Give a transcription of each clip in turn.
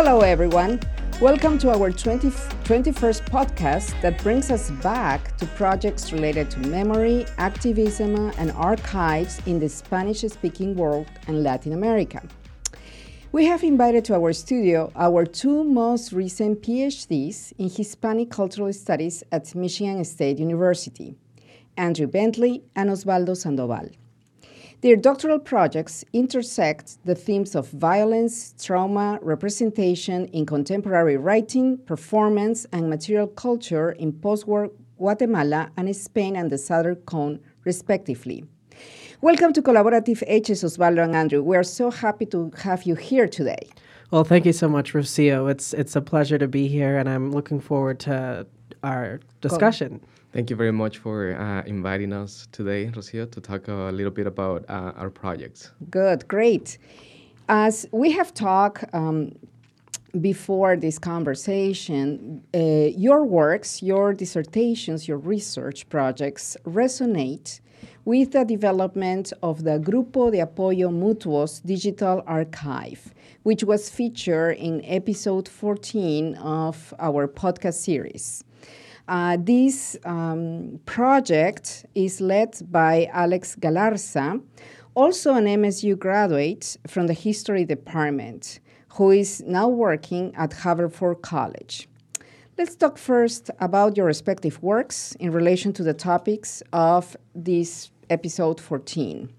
Hello, everyone. Welcome to our 20, 21st podcast that brings us back to projects related to memory, activism, and archives in the Spanish speaking world and Latin America. We have invited to our studio our two most recent PhDs in Hispanic Cultural Studies at Michigan State University, Andrew Bentley and Osvaldo Sandoval. Their doctoral projects intersect the themes of violence, trauma, representation in contemporary writing, performance, and material culture in post war Guatemala and Spain and the Southern Cone, respectively. Welcome to Collaborative H's, Osvaldo and Andrew. We are so happy to have you here today. Well, thank you so much, Rocio. It's it's a pleasure to be here, and I'm looking forward to our discussion. Thank you very much for uh, inviting us today, Rocio, to talk a little bit about uh, our projects. Good, great. As we have talked um, before this conversation, uh, your works, your dissertations, your research projects resonate with the development of the Grupo de Apoyo Mutuos digital archive, which was featured in episode 14 of our podcast series. Uh, this um, project is led by Alex Galarza, also an MSU graduate from the History Department, who is now working at Haverford College. Let's talk first about your respective works in relation to the topics of this episode 14.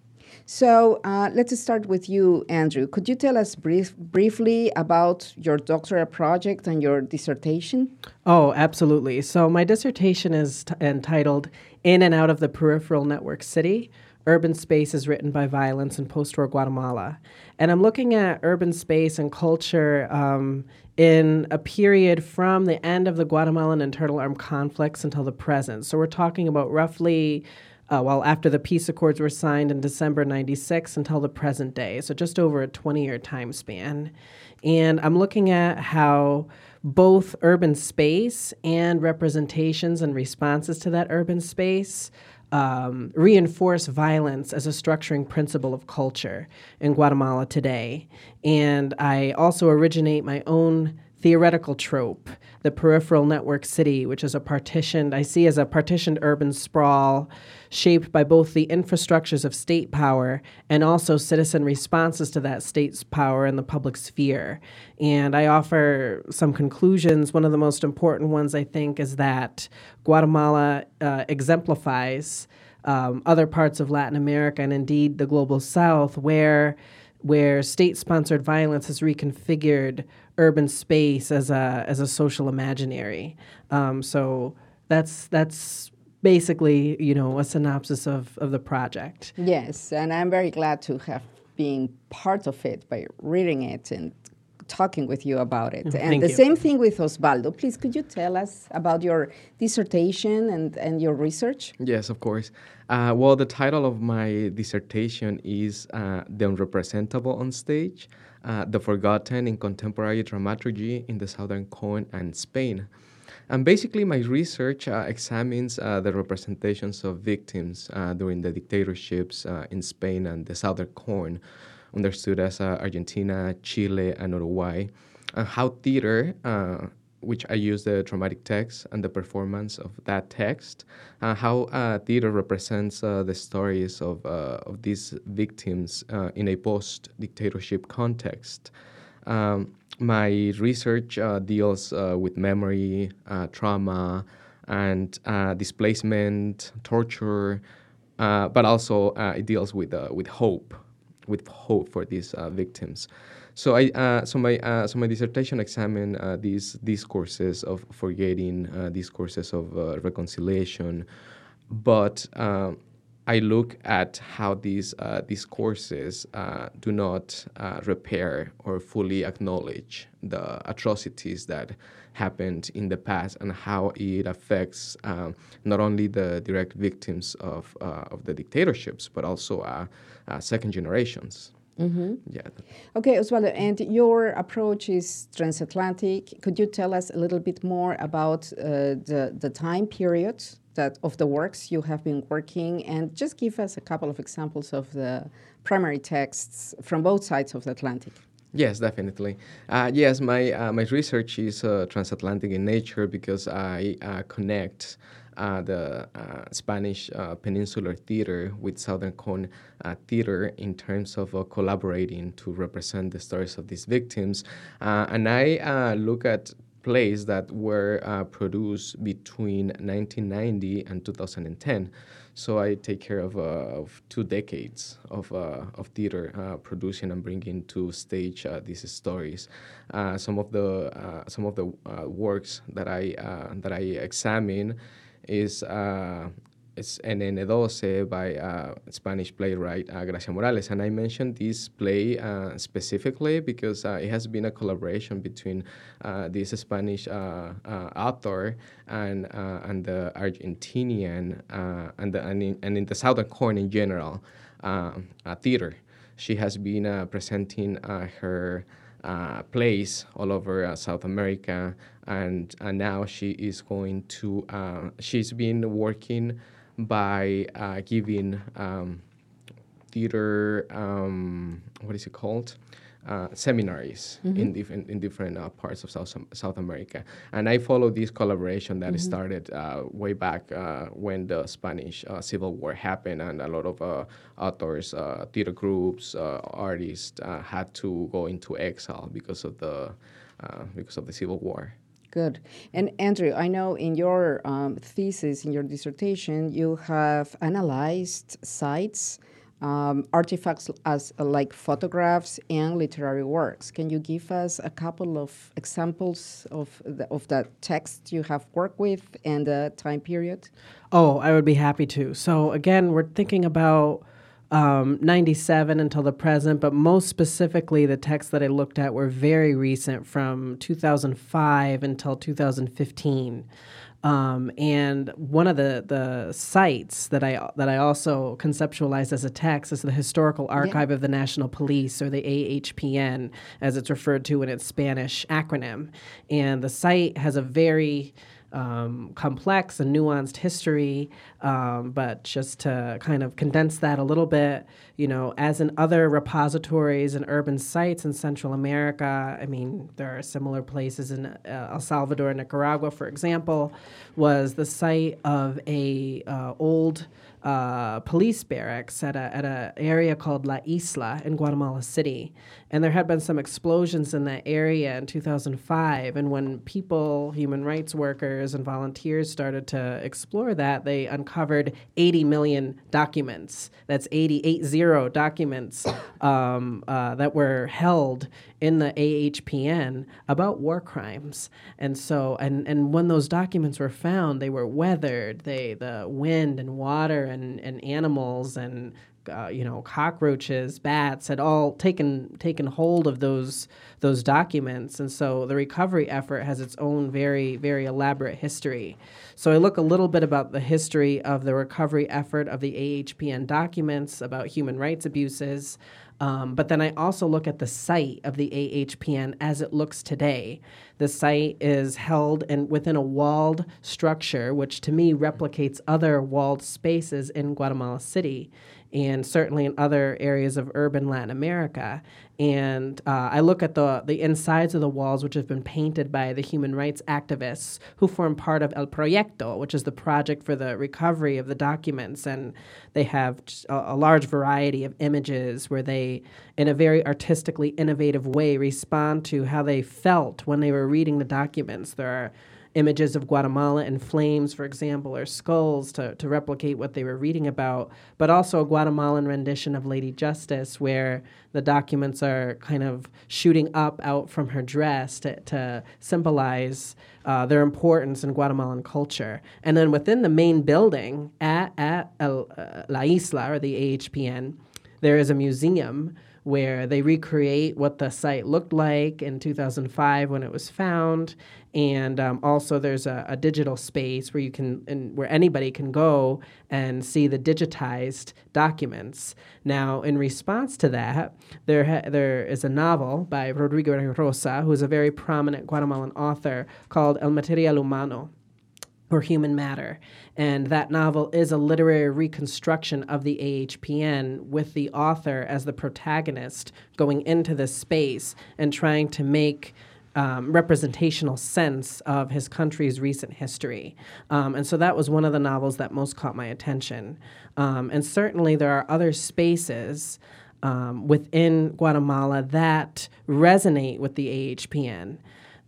So uh, let's start with you, Andrew. Could you tell us brief, briefly about your doctoral project and your dissertation? Oh, absolutely. So my dissertation is t- entitled In and Out of the Peripheral Network City Urban Space is Written by Violence in Post War Guatemala. And I'm looking at urban space and culture um, in a period from the end of the Guatemalan internal armed conflicts until the present. So we're talking about roughly uh, well, after the peace accords were signed in December 96 until the present day. So just over a 20 year time span. And I'm looking at how both urban space and representations and responses to that urban space um, reinforce violence as a structuring principle of culture in Guatemala today. And I also originate my own theoretical trope, the peripheral network city, which is a partitioned, I see as a partitioned urban sprawl shaped by both the infrastructures of state power and also citizen responses to that state's power in the public sphere. And I offer some conclusions. One of the most important ones, I think, is that Guatemala uh, exemplifies um, other parts of Latin America and indeed the global south where where state-sponsored violence has reconfigured urban space as a as a social imaginary. Um, so that's that's basically you know a synopsis of of the project. Yes, and I'm very glad to have been part of it by reading it and talking with you about it. Mm, and thank the you. same thing with Osvaldo. Please, could you tell us about your dissertation and, and your research? Yes, of course. Uh, well, the title of my dissertation is uh, The Unrepresentable on Stage uh, The Forgotten in Contemporary Dramaturgy in the Southern Cone and Spain. And basically, my research uh, examines uh, the representations of victims uh, during the dictatorships uh, in Spain and the Southern Cone, understood as uh, Argentina, Chile, and Uruguay, and how theater, uh, which I use the dramatic text and the performance of that text, uh, how uh, theater represents uh, the stories of, uh, of these victims uh, in a post dictatorship context. Um, my research uh, deals with memory, trauma, and displacement, torture, but also it deals with with hope, with hope for these victims. So I uh, so my uh, so my dissertation examined uh, these discourses of forgetting, uh, discourses of uh, reconciliation, but um, I look at how these uh, discourses uh, do not uh, repair or fully acknowledge the atrocities that happened in the past and how it affects um, not only the direct victims of, uh, of the dictatorships, but also uh, uh, second generations. Mm-hmm. Yeah. Okay, Osvaldo, and your approach is transatlantic. Could you tell us a little bit more about uh, the, the time period that of the works you have been working and just give us a couple of examples of the primary texts from both sides of the Atlantic? Yes, definitely. Uh, yes, my uh, my research is uh, transatlantic in nature because I uh, connect uh, the uh, Spanish uh, Peninsular Theater with Southern Cone uh, Theater in terms of uh, collaborating to represent the stories of these victims, and I look at plays that were produced between 1990 and 2010. So I take care of, uh, of two decades of, uh, of theater uh, producing and bringing to stage these stories. some of the some of the works that I that I examine is it's NN12 by uh, Spanish playwright uh, Gracia Morales. And I mentioned this play uh, specifically because uh, it has been a collaboration between this Spanish author and, and the Argentinian and, the, and, in, and in the Southern Cone in general theater. She has been presenting her plays all over South America, and, and now she is going to, she's been working by uh, giving um, theater, um, what is it called? Uh, seminaries mm-hmm. in different in different uh, parts of South South America, and I follow this collaboration that mm-hmm. started uh, way back uh, when the Spanish uh, Civil War happened, and a lot of uh, authors, theater groups, artists had to go into exile because of the because of the Civil War. Good. And Andrew, I know in your um, thesis, in your dissertation, you have analyzed sites, um, artifacts as uh, like photographs and literary works. Can you give us a couple of examples of the, of the text you have worked with and the time period? Oh, I would be happy to. So again, we're thinking about um, 97 until the present, but most specifically, the texts that I looked at were very recent from 2005 until 2015. Um, and one of the, the sites that I that I also conceptualized as a text is the Historical Archive yeah. of the National Police, or the AHPN, as it's referred to in its Spanish acronym. And the site has a very um, complex and nuanced history, um, but just to kind of condense that a little bit, you know, as in other repositories and urban sites in Central America, I mean, there are similar places in uh, El Salvador, Nicaragua, for example, was the site of a uh, old uh, police barracks at a at a area called La Isla in Guatemala City, and there had been some explosions in that area in 2005. And when people, human rights workers, and volunteers started to explore that, they uncovered 80 million documents. That's 80, 80 documents um, uh, that were held in the AHPN about war crimes. And so, and, and when those documents were found, they were weathered. They, the wind and water and, and animals and uh, you know, cockroaches, bats had all taken taken hold of those those documents, and so the recovery effort has its own very very elaborate history. So I look a little bit about the history of the recovery effort of the AHPN documents about human rights abuses. Um, but then I also look at the site of the AHPN as it looks today. The site is held in, within a walled structure, which to me replicates other walled spaces in Guatemala City and certainly in other areas of urban Latin America. And uh, I look at the, the insides of the walls, which have been painted by the human rights activists who form part of El Proyecto, which is the project for the recovery of the documents. And they have a, a large variety of images where they, in a very artistically innovative way, respond to how they felt when they were reading the documents. There are images of Guatemala in flames, for example, or skulls to, to replicate what they were reading about, but also a Guatemalan rendition of Lady Justice, where the documents are kind of shooting up out from her dress to, to symbolize uh, their importance in Guatemalan culture. And then within the main building at, at El, uh, La Isla, or the AHPN, there is a museum where they recreate what the site looked like in 2005 when it was found. And um, also there's a, a, digital space where you can and where anybody can go and see the digitized documents. Now in response to that there ha- there is a novel by rodrigo rosa who is a very prominent guatemalan author called el material humano or Human Matter. And that novel is a literary reconstruction of the AHPN with the author as the protagonist going into this space and trying to make um, representational sense of his country's recent history. Um, and so that was one of the novels that most caught my attention. Um, and certainly there are other spaces um, within Guatemala that resonate with the AHPN.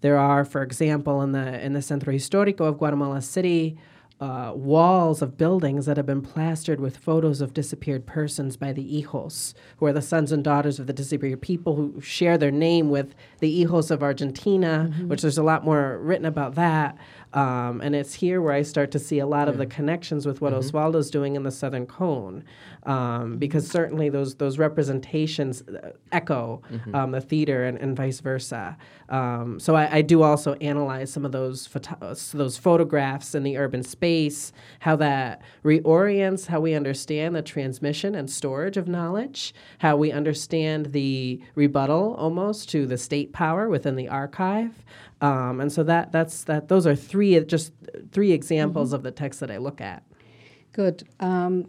There are, for example, in the in the Centro Histórico of Guatemala City, uh, walls of buildings that have been plastered with photos of disappeared persons by the hijos, who are the sons and daughters of the disappeared people who share their name with the hijos of Argentina, mm-hmm. which there's a lot more written about that. Um, and it's here where I start to see a lot yeah. of the connections with what mm-hmm. Osvaldo's doing in the Southern Cone, um, because certainly those those representations uh, echo mm-hmm. um, the theater and, and vice versa. Um, so I, I, do also analyze some of those photo- those photographs in the urban space, how that reorients how we understand the transmission and storage of knowledge, how we understand the rebuttal almost to the state power within the archive. Um, and so that that's that. Those are three just three examples mm-hmm. of the texts that I look at. Good. Um,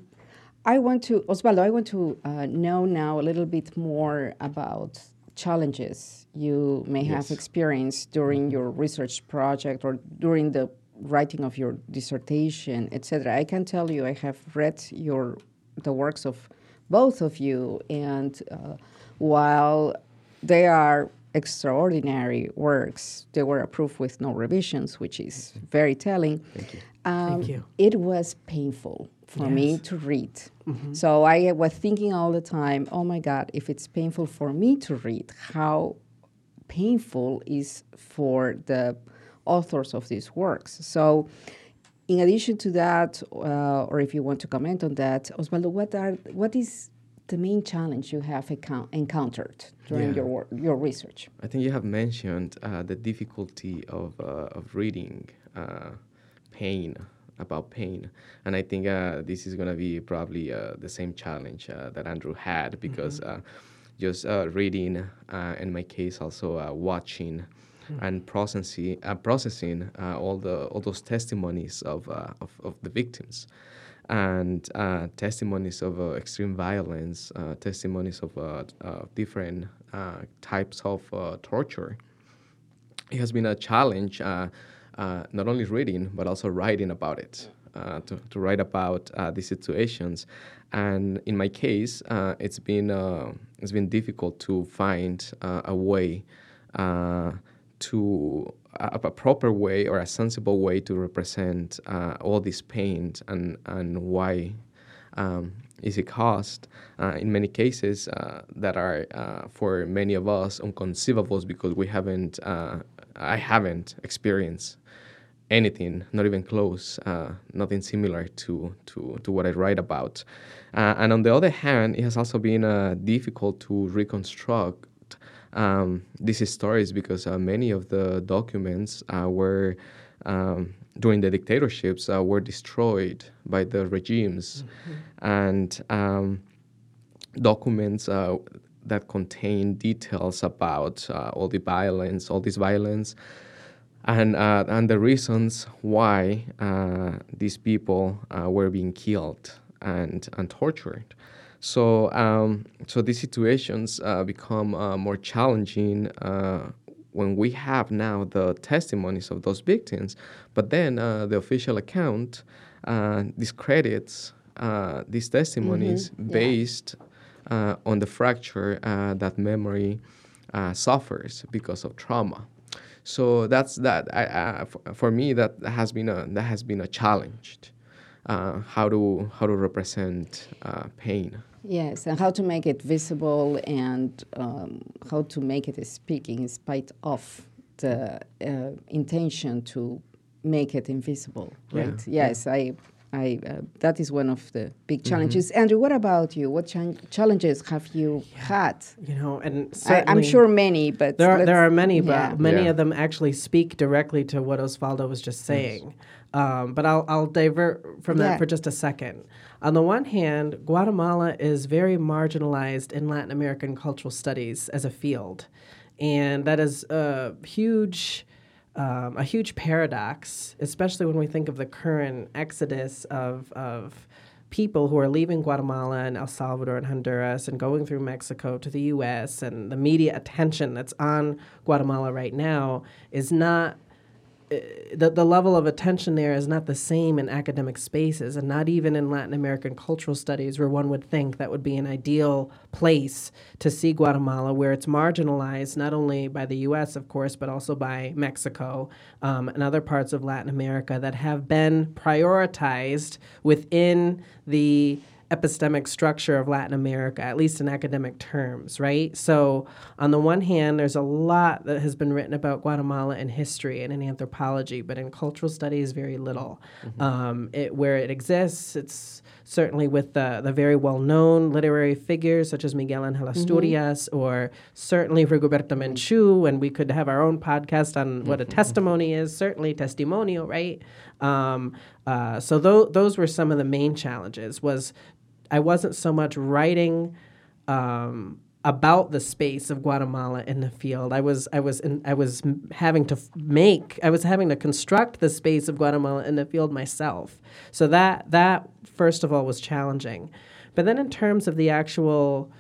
I want to Osvaldo. I want to uh, know now a little bit more about challenges you may yes. have experienced during your research project or during the writing of your dissertation, etc. I can tell you, I have read your the works of both of you, and uh, while they are extraordinary works. They were approved with no revisions, which is very telling. Thank you. Um, Thank you. It was painful for yes. me to read. Mm-hmm. So I was thinking all the time, oh my God, if it's painful for me to read, how painful is for the authors of these works. So in addition to that, uh, or if you want to comment on that, Osvaldo, what are what is the main challenge you have encountered during yeah. your your research? I think you have mentioned uh, the difficulty of uh, of reading uh, pain about pain, and I think uh, this is going to be probably uh, the same challenge uh, that Andrew had because mm-hmm. just reading, in my case, also watching. Mm-hmm. And processing, processing all the all those testimonies of, of, of the victims, and uh, testimonies of uh, extreme violence, uh, testimonies of uh, uh, different uh, types of torture. It has been a challenge, not only reading, but also writing about it, to, to write about these situations. And in my case, it's, been, it's been difficult to find a way to a, a, proper way or a sensible way to represent uh, all this pain and, and why um, is it caused? Uh, in many cases uh, that are uh, for many of us unconceivable because we haven't uh, I haven't experienced anything not even close uh, nothing similar to, to, to what I write about. And on the other hand it has also been difficult to reconstruct um, these stories because uh, many of the documents uh, were um, during the dictatorships uh, were destroyed by the regimes, mm-hmm. and um, documents uh, that contain details about uh, all the violence, all this violence. And, uh, and the reasons why these people were being killed and, and tortured. So, um, so these situations uh, become uh, more challenging uh, when we have now the testimonies of those victims, but then uh, the official account uh, discredits uh, these testimonies mm-hmm. based on the fracture that memory suffers because of trauma. So that's that. I, for me, that has been a that has been a challenge. how to how to represent pain. Yes, and how to make it visible and um, how to make it speaking in spite of the uh, intention to make it invisible, right? Yeah. Yes. I, I, uh, that is one of the big mm-hmm. challenges. Mm-hmm. Andrew, what about you? What ch- challenges have you yeah. had? You know, and I, am sure many, but there are, there are many, but many of them actually speak directly to what Osvaldo was just saying. Yes. Um, but I'll, I'll divert from that for just a second. On the one hand, Guatemala is very marginalized in Latin American cultural studies as a field. And that is a huge um, a huge paradox, especially when we think of the current exodus of, of people who are leaving Guatemala and El Salvador and Honduras and going through Mexico to the US and the media attention that's on Guatemala right now is not the, the level of attention there is not the same in academic spaces and not even in Latin American cultural studies, where one would think that would be an ideal place to see Guatemala, where it's marginalized not only by the US, of course, but also by Mexico um, and other parts of Latin America that have been prioritized within the epistemic structure of Latin America, at least in academic terms, right? So, on the one hand, there's a lot that has been written about Guatemala in history and in anthropology, but in cultural studies, very little. Mm-hmm. Um, it, where it exists, it's certainly with the, the very well known literary figures such as Miguel Angel mm-hmm. Asturias mm-hmm. or certainly Rigoberta Menchú, and we could have our own podcast on mm-hmm. what a mm-hmm. testimony is, certainly testimonial, right? Um, uh, so th- those were some of the main challenges was I wasn't so much writing um, about the space of Guatemala in the field. I was I was in, I was having to make I was having to construct the space of Guatemala in the field myself. So that that first of all was challenging. But then in terms of the actual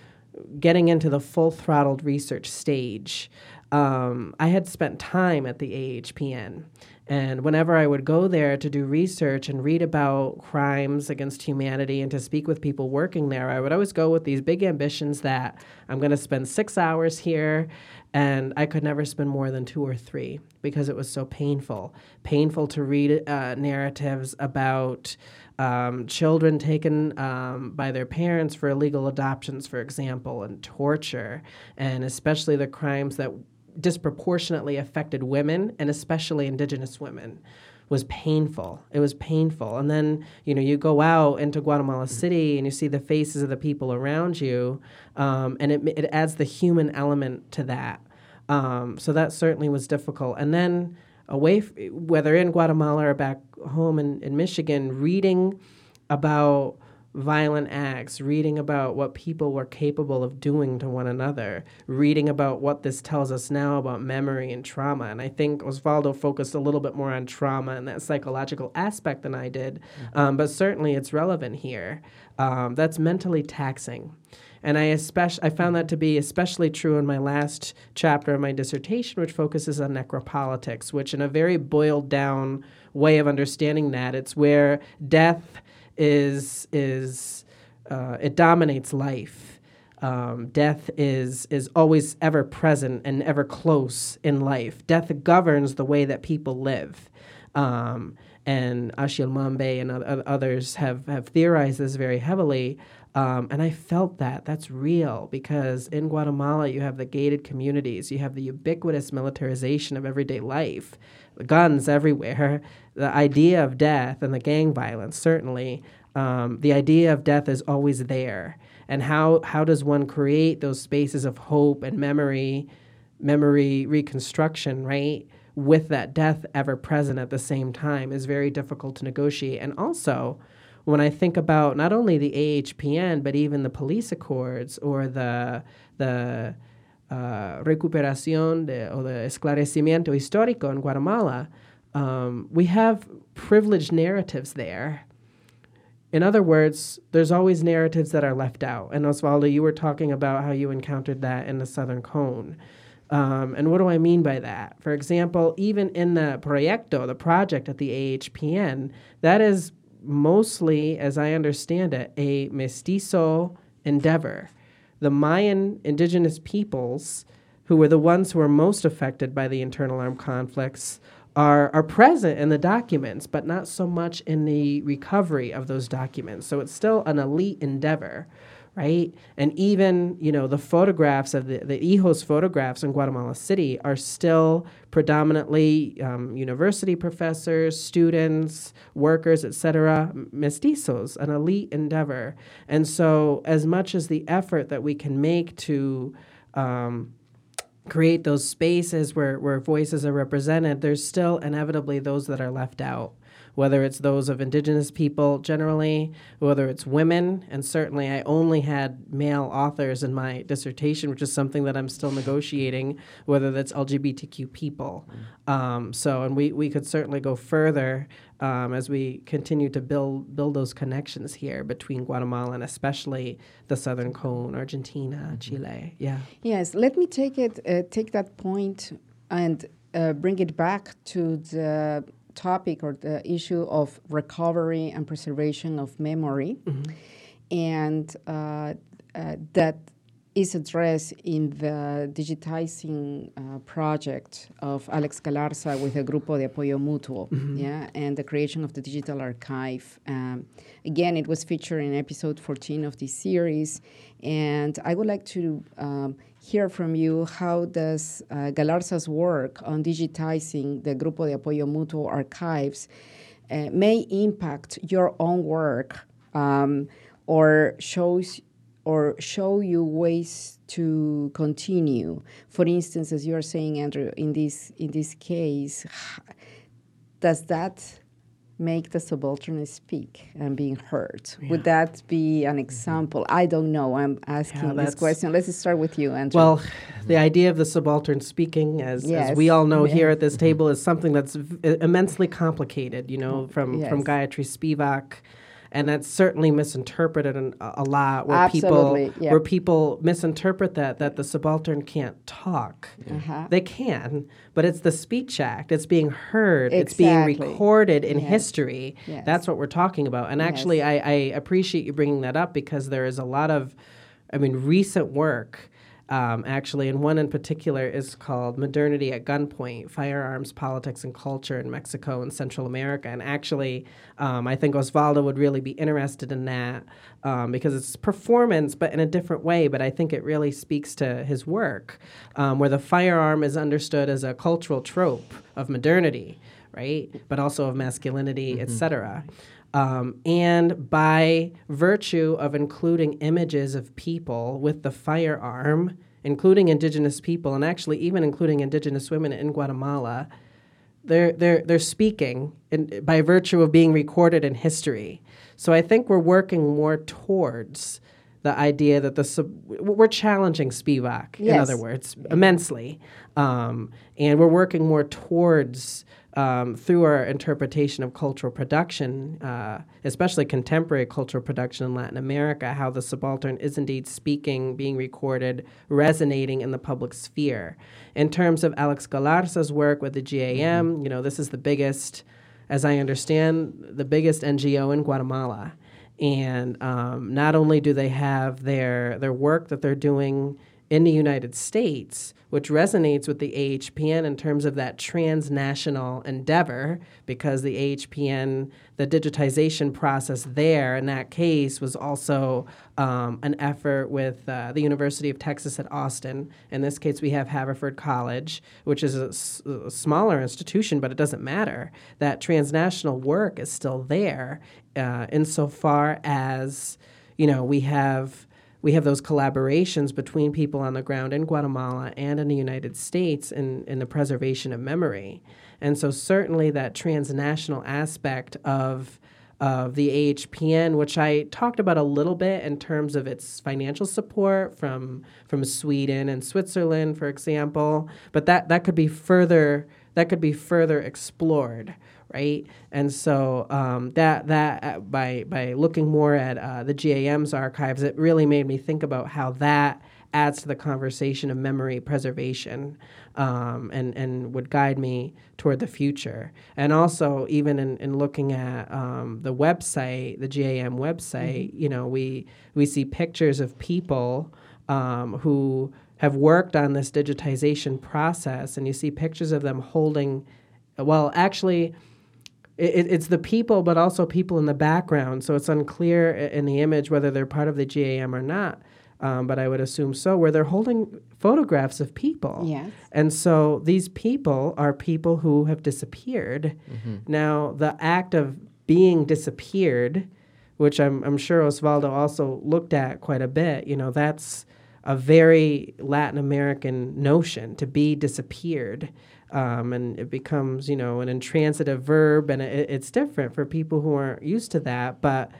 getting into the full throttled research stage, um, I had spent time at the AHPN. And whenever I would go there to do research and read about crimes against humanity and to speak with people working there, I would always go with these big ambitions that I'm going to spend six hours here. And I could never spend more than two or three because it was so painful. Painful to read uh, narratives about um, children taken um, by their parents for illegal adoptions, for example, and torture, and especially the crimes that disproportionately affected women and especially indigenous women was painful. It was painful. And then, you know, you go out into Guatemala City and you see the faces of the people around you, um, and it, it adds the human element to that. Um, so that certainly was difficult. And then, away, f- whether in Guatemala or back home in, in Michigan, reading about violent acts, reading about what people were capable of doing to one another, reading about what this tells us now about memory and trauma. And I think Osvaldo focused a little bit more on trauma and that psychological aspect than I did, mm-hmm. um, but certainly it's relevant here. Um, that's mentally taxing. And I especially I found that to be especially true in my last chapter of my dissertation, which focuses on necropolitics, which in a very boiled down way of understanding that, it's where death is is uh, it dominates life. Um, death is is always ever present and ever close in life. Death governs the way that people live. Um, and Achille Mbembe and others have, have theorized this very heavily. Um, and I felt that. That's real because in Guatemala, you have the gated communities, you have the ubiquitous militarization of everyday life, guns everywhere, the idea of death and the gang violence, certainly. Um, the idea of death is always there. And how, how does one create those spaces of hope and memory, memory reconstruction, right? With that death ever present at the same time is very difficult to negotiate. And also, when I think about not only the AHPN, but even the peace accords or the, the uh, recuperación de, or the esclarecimiento histórico in Guatemala, um, we have privileged narratives there. In other words, there's always narratives that are left out. And Osvaldo, you were talking about how you encountered that in the Southern Cone. Um, and what do I mean by that? For example, even in the proyecto, the project at the AHPN, that is mostly, as I understand it, a mestizo endeavor the Mayan indigenous peoples, who were the ones who were most affected by the internal armed conflicts, are, are present in the documents, but not so much in the recovery of those documents. So it's still an elite endeavor right? And even, you know, the photographs of the, the HIJOS photographs in Guatemala City are still predominantly um, university professors, students, workers, etc., mestizos, an elite endeavor. And so, as much as the effort that we can make to um, create those spaces where, where voices are represented, there's still inevitably those that are left out. Whether it's those of indigenous people generally, whether it's women, and certainly I only had male authors in my dissertation, which is something that I'm still negotiating, whether that's LGBTQ people. Um, so, and we, we could certainly go further um, as we continue to build build those connections here between Guatemala and especially the Southern Cone, Argentina, Chile. Yeah. Yes, let me take it uh, take that point and uh, bring it back to the topic or the issue of recovery and preservation of memory, and uh, uh, that is addressed in the digitizing uh, project of Alex Galarza with the Grupo de Apoyo Mutuo, yeah, and the creation of the digital archive. Um, again, it was featured in episode 14 of this series, and I would like to um, hear from you how does uh, Galarza's work on digitizing the Grupo de Apoyo Mutuo archives uh, may impact your own work um, or shows or show you ways to continue. For instance, as you are saying, Andrew, in this in this case, does that make the subaltern speak and being heard? Would that be an mm-hmm. example? I don't know. I'm asking this that's- question. Let's start with you, Andrew. Well, the idea of the subaltern speaking, as, as we all know Yeah. here at this table, is something that's v- immensely complicated. You know, mm-hmm. from from Yes. Gayatri Spivak, and that's certainly misinterpreted an, a lot. Where Absolutely, people yeah. where people misinterpret that that the subaltern can't talk. Uh-huh. They can, but it's the Speech Act. It's being heard. It's being recorded in Yes. history. Yes. That's what we're talking about. And actually, I, I appreciate you bringing that up because there is a lot of, I mean, recent work. Um, actually, and one in particular is called Modernity at Gunpoint Firearms, Politics, and Culture in Mexico and Central America. And actually, um, I think Osvaldo would really be interested in that um, because it's performance, but in a different way. But I think it really speaks to his work, um, where the firearm is understood as a cultural trope of modernity, right? But also of masculinity, et cetera. Um, and by virtue of including images of people with the firearm, including indigenous people, and actually even including indigenous women in Guatemala, they're, they're, they're speaking in, by virtue of being recorded in history. So I think we're working more towards the idea that the sub, we're challenging Spivak, in other words, immensely, um, and we're working more towards um, through our interpretation of cultural production, uh, especially contemporary cultural production in Latin America, how the subaltern is indeed speaking, being recorded, resonating in the public sphere. In terms of Alex Galarza's work with the GAM, you know, this is the biggest, as I understand, the biggest NGO in Guatemala. And um, not only do they have their their work that they're doing in the United States, which resonates with the AHPN in terms of that transnational endeavor, because the AHPN, the digitization process there in that case was also um, an effort with uh, the University of Texas at Austin. In this case, we have Haverford College, which is a, s- a smaller institution, but it doesn't matter. That transnational work is still there uh, insofar as, you know, we have we have those collaborations between people on the ground in Guatemala and in the United States in, in the preservation of memory. And so, certainly, that transnational aspect of, of the AHPN, which I talked about a little bit in terms of its financial support from, from Sweden and Switzerland, for example, but that, that could be further that could be further explored right? And so um, that that uh, by by looking more at uh, the GAM's archives, it really made me think about how that adds to the conversation of memory preservation, um, and and would guide me toward the future. And also, even in, in looking at um, the website, the GAM website, you know, we we see pictures of people um, who have worked on this digitization process, and you see pictures of them holding. Well, actually, it, it's the people, but also people in the background. So it's unclear in the image whether they're part of the GAM or not. Um, but I would assume so, where they're holding photographs of people. Yes. And so these people are people who have disappeared. Now, the act of being disappeared, which I'm, I'm sure Osvaldo also looked at quite a bit, you know, that's a very Latin American notion to be disappeared. Um, and it becomes, you know, an intransitive verb, and it, it's different for people who aren't used to that. But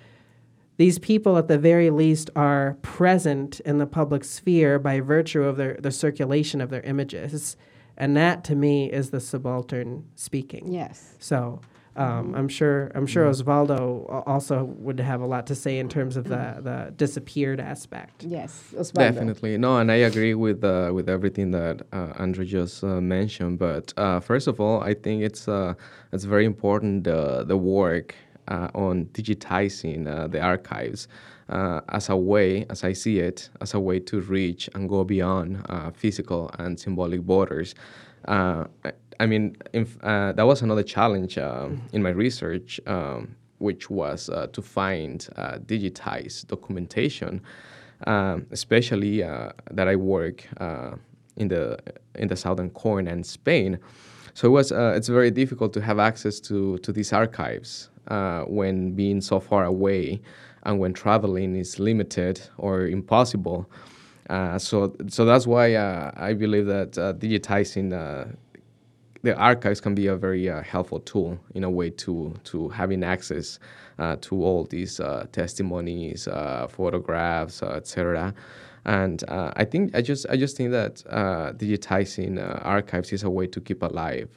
these people, at the very least, are present in the public sphere by virtue of their, the circulation of their images. And that, to me, is the subaltern speaking. Yes. So um, I'm sure I'm sure Osvaldo also would have a lot to say in terms of the, the disappeared aspect. Yes, Osvaldo. Definitely. No, and I agree with uh, with everything that uh, Andrew just uh, mentioned. But uh, first of all, I think it's uh, it's very important uh, the work uh, on digitizing uh, the archives uh, as a way, as I see it, as a way to reach and go beyond uh, physical and symbolic borders. Uh, I- mean, if, uh, that was another challenge uh, in my research, um, which was uh, to find uh, digitized documentation, um, especially uh, that I work uh, in the in the Southern Cone and Spain. So it was it's very difficult to have access to to these archives when being so far away and when traveling is limited or impossible. So so that's why I believe that digitizing the archives can be a very uh, helpful tool in a way to to having access uh, to all these uh, testimonies, uh, photographs, uh, etc. And uh, I think I just I just think that digitizing archives is a way to keep alive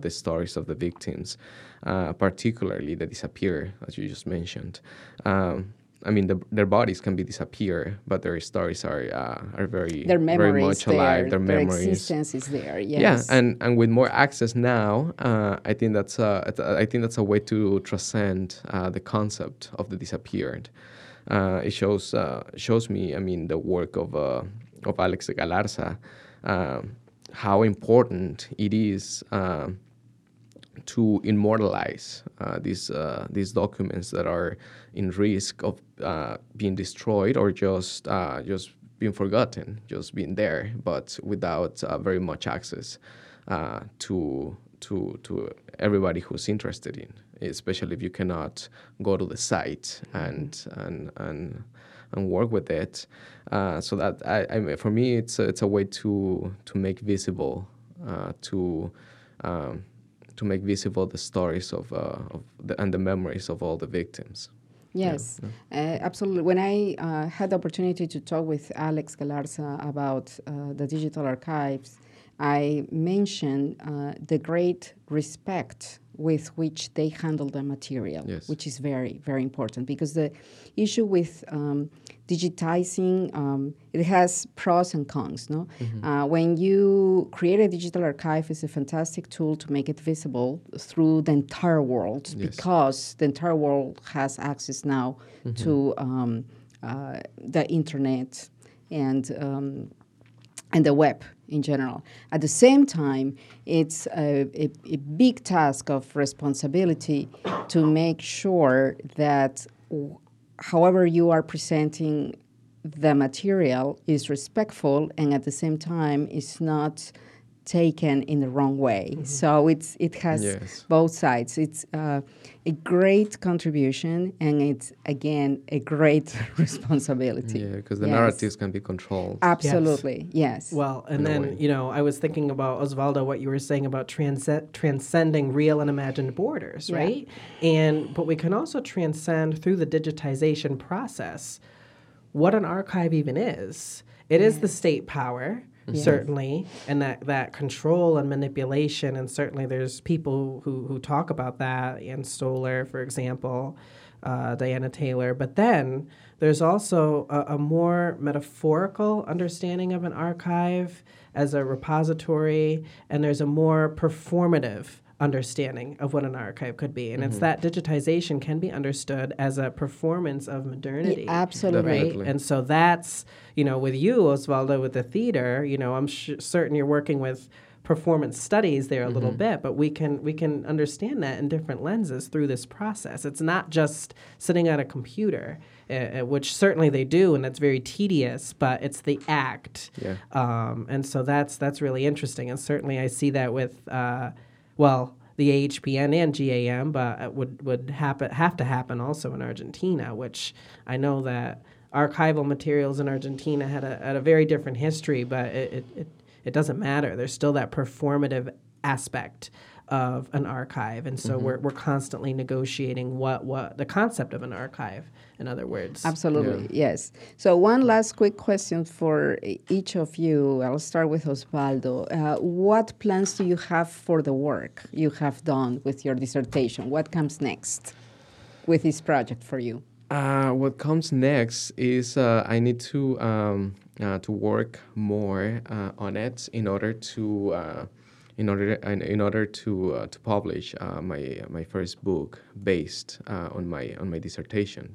the stories of the victims, particularly the disappear, as you just mentioned. Um, I mean, the, their bodies can be disappear, but their stories are uh, are very Their very much there, alive. Their their memories. existence is there. Yes. Yeah, and, and with more access now, uh, I think that's a, a- I think that's a way to transcend uh, the concept of the disappeared. Uh, it shows uh, shows me, I mean, the work of uh, of Alex Galarza, um, how important it is um, to immortalize uh, these uh, these documents that are in risk of uh, being destroyed or just uh, just being forgotten, just being there, but without uh, very much access uh, to to to everybody who's interested in, especially if you cannot go to the site and and and and work with it. So that I, I mean, for me, it's a, it's a way to to make visible to um, to make visible the stories of, uh, of the, and the memories of all the victims. Yes, uh, absolutely. When I uh, had the opportunity to talk with Alex Galarza about uh, the digital archives, I mentioned uh, the great respect with which they handle the material, Yes. which is very, very important because the issue with um, digitizing um, it has pros and cons. No, uh, when you create a digital archive, it's a fantastic tool to make it visible through the entire world Yes. because the entire world has access now to um, uh, the internet and um, and the web in general. At the same time, it's a, a, a big task of responsibility to make sure that however you are presenting the material is respectful and at the same time is not taken in the wrong way. So it's it has Yes. both sides. It's uh, a great contribution and it's again a great responsibility. Yeah, because the Yes. narratives can be controlled. Absolutely, yes. Well, and In then, you know, I was thinking about Osvaldo, what you were saying about transcend, transcending real and imagined borders, Yeah. right? And but we can also transcend through the digitization process what an archive even is. It is the state power, certainly, and that, that control and manipulation. And certainly there's people who, who talk about that, Ann Stoler, for example, uh, Diana Taylor. But then there's also a, a more metaphorical understanding of an archive as a repository, and there's a more performative understanding of what an archive could be. And it's that digitization can be understood as a performance of modernity absolutely. right? And so that's you know with you, Osvaldo, with the theater. You know, I'm sh- certain you're working with performance studies there a little bit, but we can we can understand that in different lenses through this process. It's not just sitting at a computer, uh, uh, which certainly they do, and that's very tedious. But it's the act, Yeah. um, and so that's that's really interesting. And certainly I see that with. Uh, well, the AHPN and GAM, but would would happen have to happen also in Argentina, which I know that archival materials in Argentina had a, had a very different history, but it, it, it doesn't matter. There's still that performative aspect of an archive, and so mm-hmm. we're, we're constantly negotiating what, what the concept of an archive, in other words. Absolutely, yeah. yes. So one last quick question for each of you. I'll start with Osvaldo. Uh, what plans do you have for the work you have done with your dissertation? What comes next with this project for you? Uh, what comes next is uh, I need to um, uh, to work more uh, on it in order to uh, in order in order to uh, to publish uh, my my first book based uh, on my on my dissertation.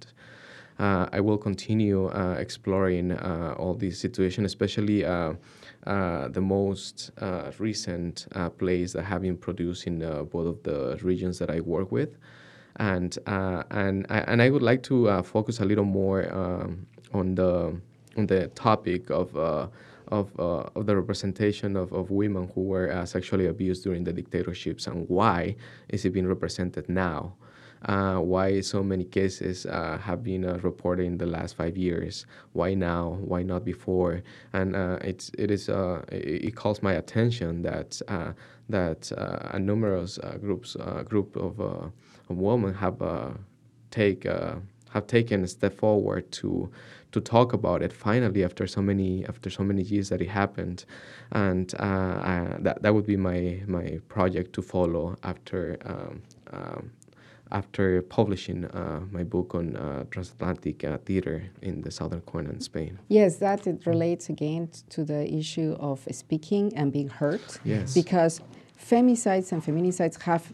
Uh, I will continue exploring all these situations, especially the most recent plays that have been produced in both of the regions that I work with and uh, and and I would like to uh, focus a little more um, on the on the topic of. Uh, of, uh, of the representation of, of women who were uh, sexually abused during the dictatorships and why is it being represented now? Uh, why so many cases uh, have been uh, reported in the last five years. Why now? Why not before? And uh, it's it is it, it, calls my attention that that a numerous groups group of women have uh, take uh, have taken a step forward to to talk about it finally after so many after so many years that it happened, and uh, I, that that would be my my project to follow after. Um, um, after publishing uh, my book on uh, transatlantic uh, theater in the Southern Cone in Spain. Yes, that it relates again to the issue of speaking and being heard. Yes. Because femicides and feminicides have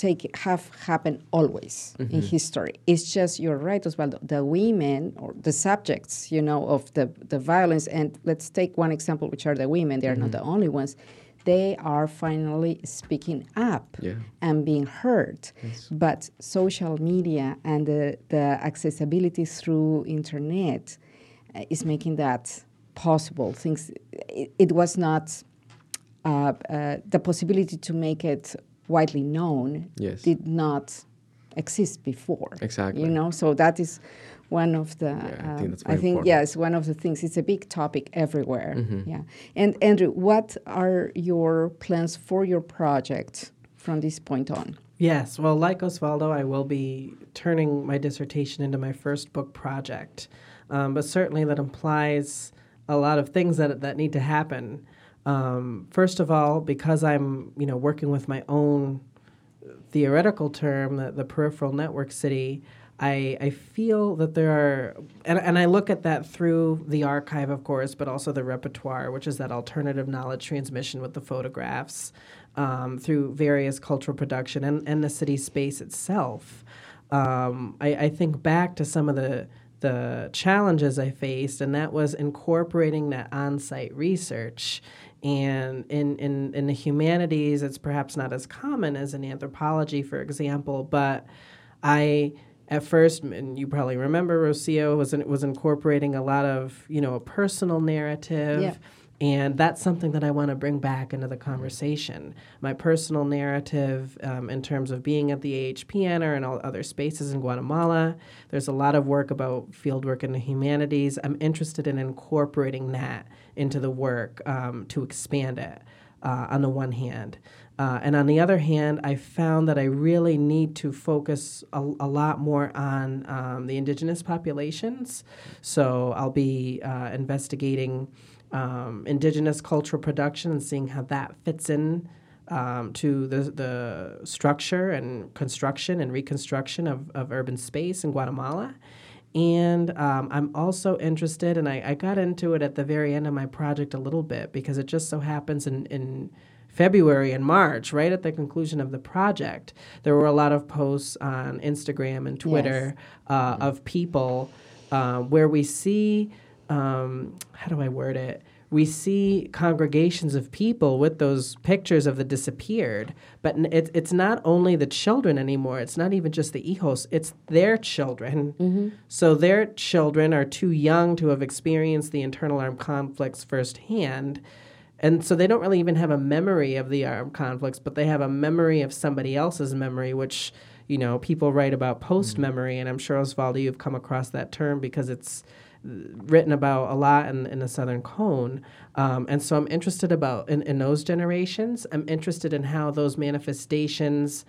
take have happened always mm-hmm. in history. It's just you're right, Osvaldo. The women or the subjects, you know, of the the violence. And let's take one example, which are the women. They are mm-hmm. not the only ones. They are finally speaking up yeah. and being heard. Yes. But social media and the, the accessibility through internet uh, is making that possible. Things it, it was not uh, uh, the possibility to make it widely known yes. did not exist before. Exactly. You know, so that is one of the. Yeah, I think, I think yes, one of the things. It's a big topic everywhere. Mm-hmm. Yeah. And Andrew, what are your plans for your project from this point on? Yes, well, like Osvaldo, I will be turning my dissertation into my first book project, um, but certainly that implies a lot of things that that need to happen. Um, first of all, because I'm you know working with my own theoretical term, the, the peripheral network city, I, I feel that there are, and, and I look at that through the archive, of course, but also the repertoire, which is that alternative knowledge transmission with the photographs um, through various cultural production and, and the city space itself. Um, I, I think back to some of the the challenges I faced, and that was incorporating that on site research and in, in, in the humanities, it's perhaps not as common as in anthropology, for example, but I at first, and you probably remember, Rocio was in, was incorporating a lot of you know a personal narrative, yeah. And that's something that I want to bring back into the conversation. My personal narrative um, in terms of being at the AHPN or in all other spaces in Guatemala. There's a lot of work about fieldwork in the humanities. I'm interested in incorporating that into the work um, to expand it. Uh, on the one hand. Uh, and on the other hand, I found that I really need to focus a, a lot more on um, the indigenous populations. So I'll be uh, investigating um, indigenous cultural production and seeing how that fits in um, to the, the structure and construction and reconstruction of, of urban space in Guatemala. And um, I'm also interested, and I, I, got into it at the very end of my project a little bit because it just so happens in, in February and March, right at the conclusion of the project, there were a lot of posts on Instagram and Twitter yes. uh, mm-hmm. of people uh, where we see, um, how do I word it? we see congregations of people with those pictures of the disappeared, but it, it's not only the children anymore. It's not even just the hijos, it's their children. Mm-hmm. So their children are too young to have experienced the internal armed conflicts firsthand. And so they don't really even have a memory of the armed conflicts, but they have a memory of somebody else's memory, which you know, people write about post memory, and I'm sure Osvaldo, you've come across that term because it's written about a lot in, in the Southern Cone. Um, and so I'm interested about in, in those generations. I'm interested in how those manifestations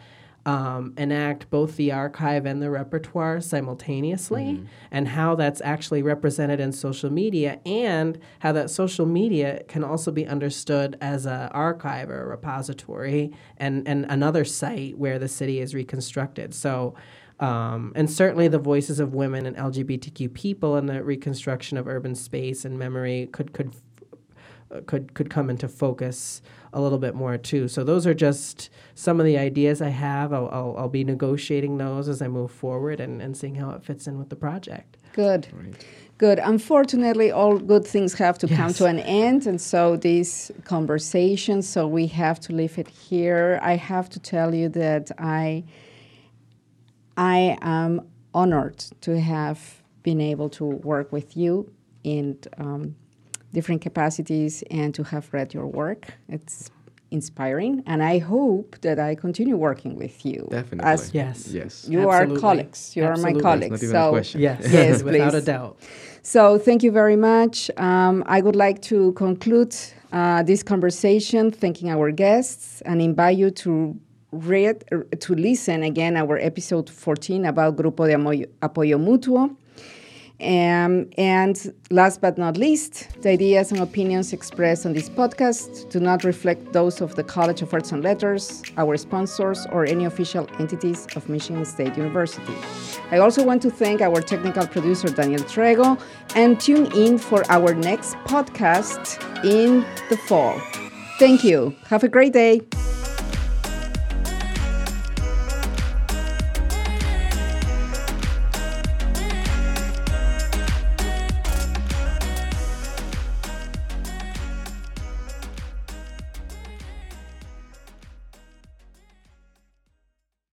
um, enact both the archive and the repertoire simultaneously, mm-hmm. and how that's actually represented in social media, and how that social media can also be understood as an archive or a repository and, and another site where the city is reconstructed. So, um, and certainly the voices of women and LGBTQ people in the reconstruction of urban space and memory could could could could come into focus a little bit more too. So those are just some of the ideas I have. I'll, I'll, I'll be negotiating those as I move forward and, and seeing how it fits in with the project. Good. Right. Good. Unfortunately, all good things have to yes. come to an end, and so this conversation. So we have to leave it here. I have to tell you that I, I am honored to have been able to work with you in um, different capacities and to have read your work. It's inspiring, and I hope that I continue working with you. Definitely. As yes. Yes. You Absolutely. are colleagues. You Absolutely. are my colleagues. so yes, yes, without a doubt. So thank you very much. Um, I would like to conclude uh, this conversation, thanking our guests, and invite you to read to listen again our episode 14 about Grupo de Apoyo Mutuo. Um, and last but not least, the ideas and opinions expressed on this podcast do not reflect those of the College of Arts and Letters, our sponsors, or any official entities of Michigan State University. I also want to thank our technical producer, Daniel Trego, and tune in for our next podcast in the fall. Thank you. Have a great day.